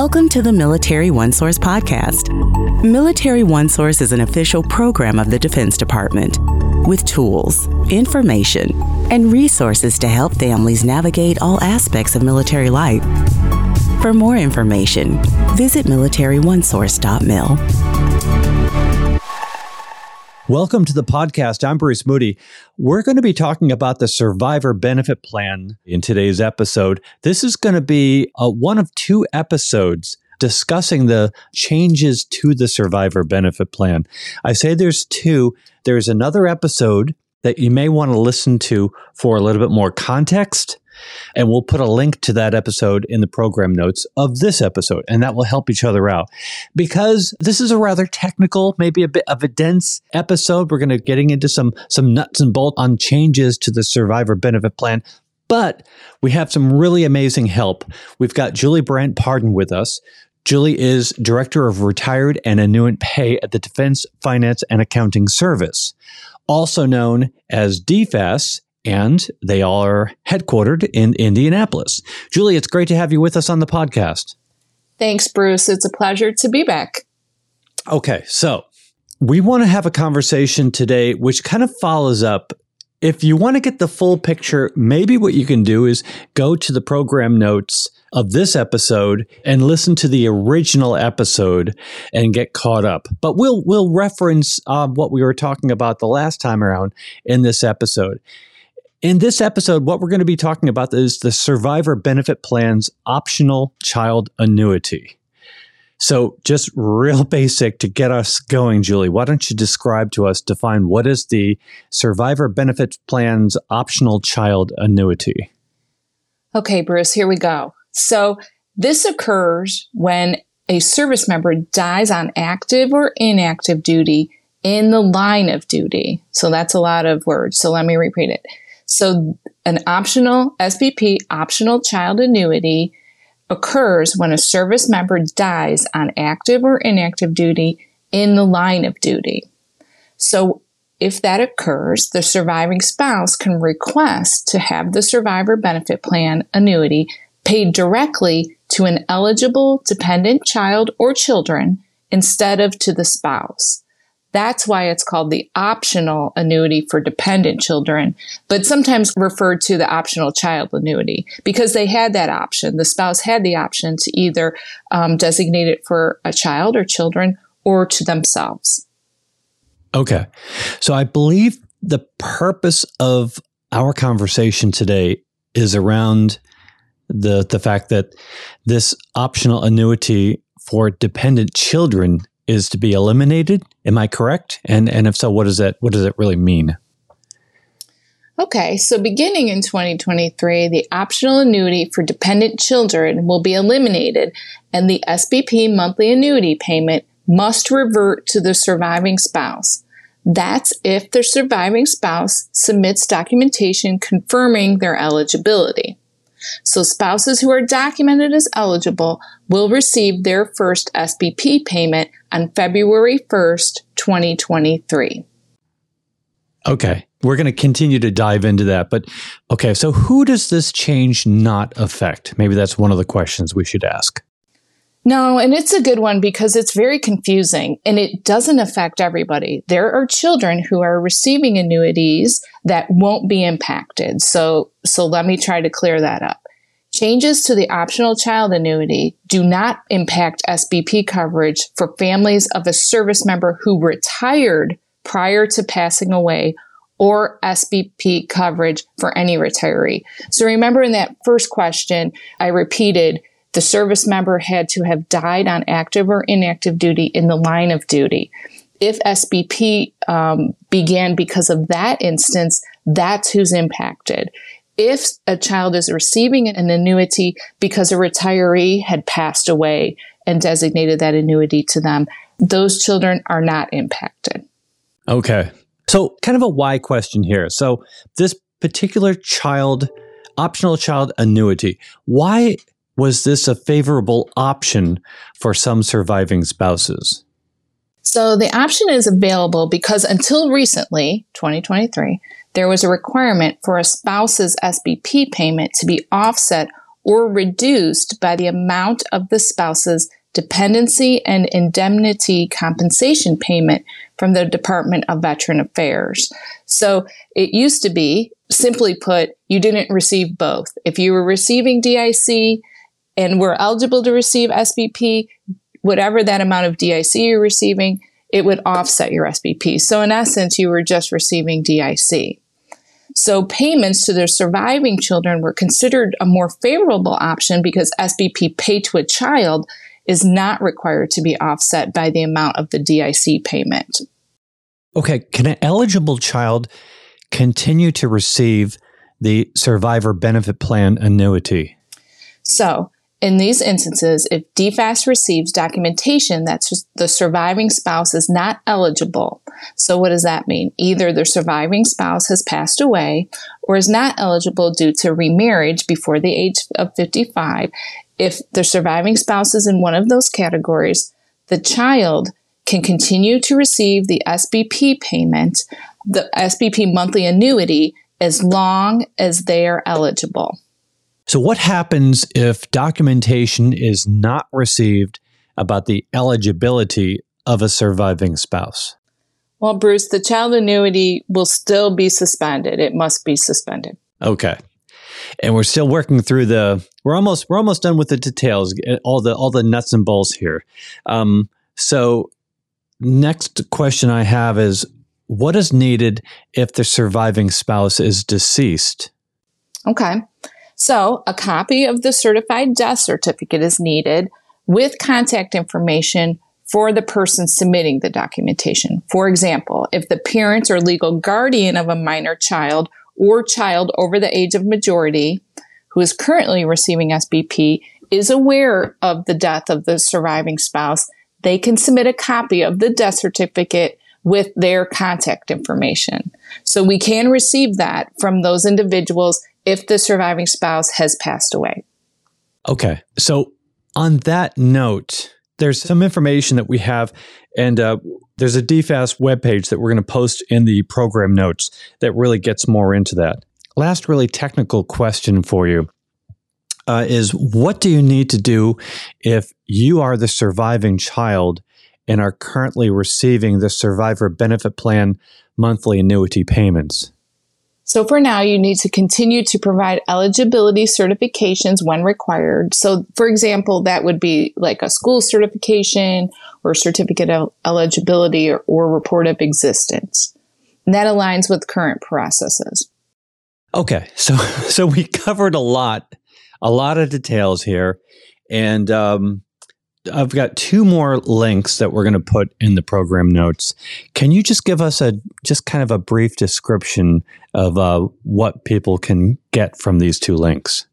Welcome to the Military OneSource podcast. Military OneSource is an official program of the Defense Department with tools, information, and resources to help families navigate all aspects of military life. For more information, visit militaryonesource.mil. Welcome to the podcast. I'm Bruce Moody. We're going to be talking about the survivor benefit plan in today's episode. This is going to be a, uh, one of two episodes discussing the changes to the survivor benefit plan. I say there's two. There's another episode that you may want to listen to for a little bit more context and we'll put a link to that episode in the program notes of this episode, and that will help each other out. Because this is a rather technical, maybe a bit of a dense episode. We're going to getting into some some nuts and bolts on changes to the survivor benefit plan. But we have some really amazing help. We've got Julie Burandt-Partin with us. Julie is Director of Retired and Annuitant Pay at the Defense Finance and Accounting Service, also known as DFAS and they are headquartered in Indianapolis. Julie, it's great to have you with us on the podcast. Thanks, Bruce. It's a pleasure to be back. Okay, so we want to have a conversation today which kind of follows up. If you want to get the full picture, maybe what you can do is go to the program notes of this episode and listen to the original episode and get caught up. But we'll we'll reference uh, what we were talking about the last time around in this episode. In this episode, what we're going to be talking about is the Survivor Benefit Plan's optional child annuity. So, just real basic to get us going, Julie, why don't you describe to us, define what is the Survivor Benefit Plan's optional child annuity? Okay, Bruce, here we go. So, this occurs when a service member dies on active or inactive duty in the line of duty. So, that's a lot of words. So, let me repeat it. So an optional SBP optional child annuity occurs when a service member dies on active or inactive duty in the line of duty. So if that occurs, the surviving spouse can request to have the survivor benefit plan annuity paid directly to an eligible dependent child or children instead of to the spouse. That's why it's called the optional annuity for dependent children, but sometimes referred to the optional child annuity because they had that option. The spouse had the option to either um, designate it for a child or children or to themselves. Okay. So I believe the purpose of our conversation today is around the the fact that this optional annuity for dependent children is to be eliminated. Am I correct? And and if so, what does that what does it really mean? Okay, so beginning in 2023, the optional annuity for dependent children will be eliminated, and the SBP monthly annuity payment must revert to the surviving spouse. That's if the surviving spouse submits documentation confirming their eligibility. So spouses who are documented as eligible will receive their first SBP payment on February 1st, 2023. Okay. We're going to continue to dive into that. But okay, so who does this change not affect? Maybe that's one of the questions we should ask. No, and it's a good one because it's very confusing and it doesn't affect everybody. There are children who are receiving annuities that won't be impacted. So, so let me try to clear that up. Changes to the optional child annuity do not impact SBP coverage for families of a service member who retired prior to passing away or SBP coverage for any retiree. So remember in that first question, I repeated the service member had to have died on active or inactive duty in the line of duty. If SBP um, began because of that instance, that's who's impacted. If a child is receiving an annuity because a retiree had passed away and designated that annuity to them, those children are not impacted. Okay. So, kind of a why question here. So, this particular child, optional child annuity, why was this a favorable option for some surviving spouses? So, the option is available because until recently, 2023, there was a requirement for a spouse's SBP payment to be offset or reduced by the amount of the spouse's dependency and indemnity compensation payment from the Department of Veteran Affairs. So it used to be, simply put, you didn't receive both. If you were receiving DIC and were eligible to receive SBP, whatever that amount of DIC you're receiving, it would offset your SBP. So in essence, you were just receiving DIC. So payments to their surviving children were considered a more favorable option because SBP paid to a child is not required to be offset by the amount of the DIC payment. Okay, can an eligible child continue to receive the survivor benefit plan annuity? So, in these instances, if DFAS receives documentation that the surviving spouse is not eligible, so what does that mean? Either the surviving spouse has passed away or is not eligible due to remarriage before the age of 55. If the surviving spouse is in one of those categories, the child can continue to receive the SBP payment, the SBP monthly annuity, as long as they are eligible. So, what happens if documentation is not received about the eligibility of a surviving spouse? Well, Bruce, the child annuity will still be suspended. It must be suspended. Okay. And we're still working through the we're almost we're almost done with the details, all the all the nuts and bolts here. Um, so next question I have is what is needed if the surviving spouse is deceased? Okay. So, a copy of the certified death certificate is needed with contact information for the person submitting the documentation. For example, if the parents or legal guardian of a minor child or child over the age of majority who is currently receiving SBP is aware of the death of the surviving spouse, they can submit a copy of the death certificate with their contact information. So we can receive that from those individuals if the surviving spouse has passed away. Okay. So, on that note, there's some information that we have, and uh, there's a DFAS webpage that we're going to post in the program notes that really gets more into that. Last, really technical question for you uh, is what do you need to do if you are the surviving child and are currently receiving the survivor benefit plan monthly annuity payments? So for now, you need to continue to provide eligibility certifications when required. So for example, that would be like a school certification or certificate of eligibility or, or report of existence. And that aligns with current processes. Okay. So, so we covered a lot, a lot of details here. And, um, I've got two more links that we're going to put in the program notes. Can you just give us a just kind of a brief description of uh, what people can get from these two links?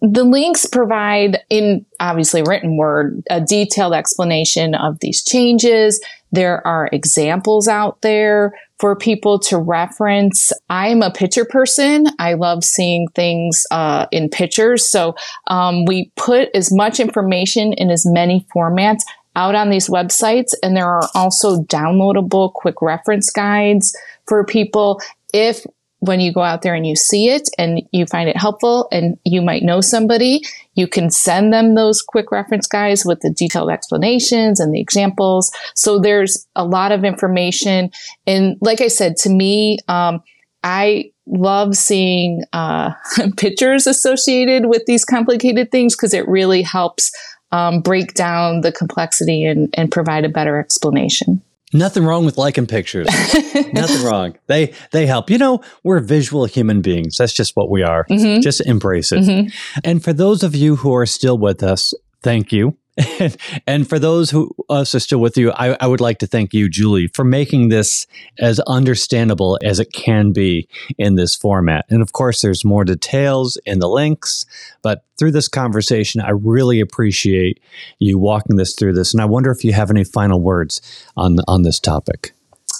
The links provide, in obviously written word, a detailed explanation of these changes. There are examples out there for people to reference. I'm a picture person. I love seeing things uh, in pictures. So um, we put as much information in as many formats out on these websites. And there are also downloadable quick reference guides for people if when you go out there and you see it and you find it helpful and you might know somebody, you can send them those quick reference guides with the detailed explanations and the examples. So there's a lot of information. And like I said, to me, um, I love seeing uh, pictures associated with these complicated things because it really helps um, break down the complexity and, and provide a better explanation. Nothing wrong with liking pictures. Nothing wrong. They they help. You know, we're visual human beings. That's just what we are. Mm-hmm. Just embrace it. Mm-hmm. And for those of you who are still with us, thank you. And, for those who us are still with you, I, I, would like to thank you, Julie, for making this as understandable as it can be in this format. And of course, there's more details in the links, but through this conversation, I really appreciate you walking this through this. And I wonder if you have any final words on on this topic.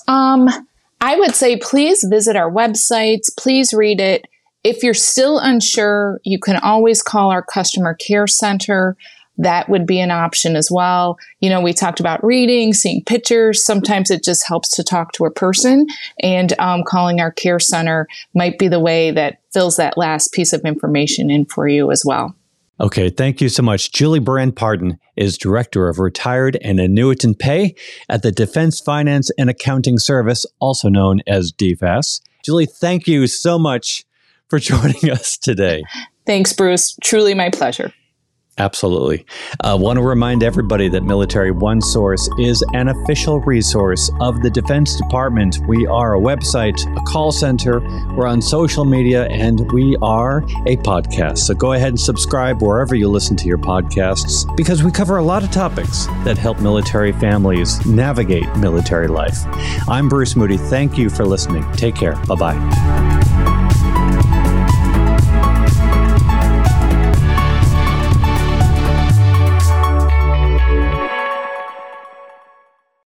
Um, I would say please visit our websites. Please read it. If you're still unsure, you can always call our customer care center. That would be an option as well. You know, we talked about reading, seeing pictures. Sometimes it just helps to talk to a person, and um, calling our care center might be the way that fills that last piece of information in for you as well. Okay, thank you so much. Julie Burandt-Partin is Director of Retired and Annuitant Pay at the Defense Finance and Accounting Service, also known as DFAS. Julie, thank you so much for joining us today. Thanks, Bruce. Truly my pleasure. Absolutely. I uh, want to remind everybody that Military OneSource is an official resource of the Defense Department. We are a website, a call center, we're on social media, and we are a podcast. So go ahead and subscribe wherever you listen to your podcasts because we cover a lot of topics that help military families navigate military life. I'm Bruce Moody. Thank you for listening. Take care. Bye bye.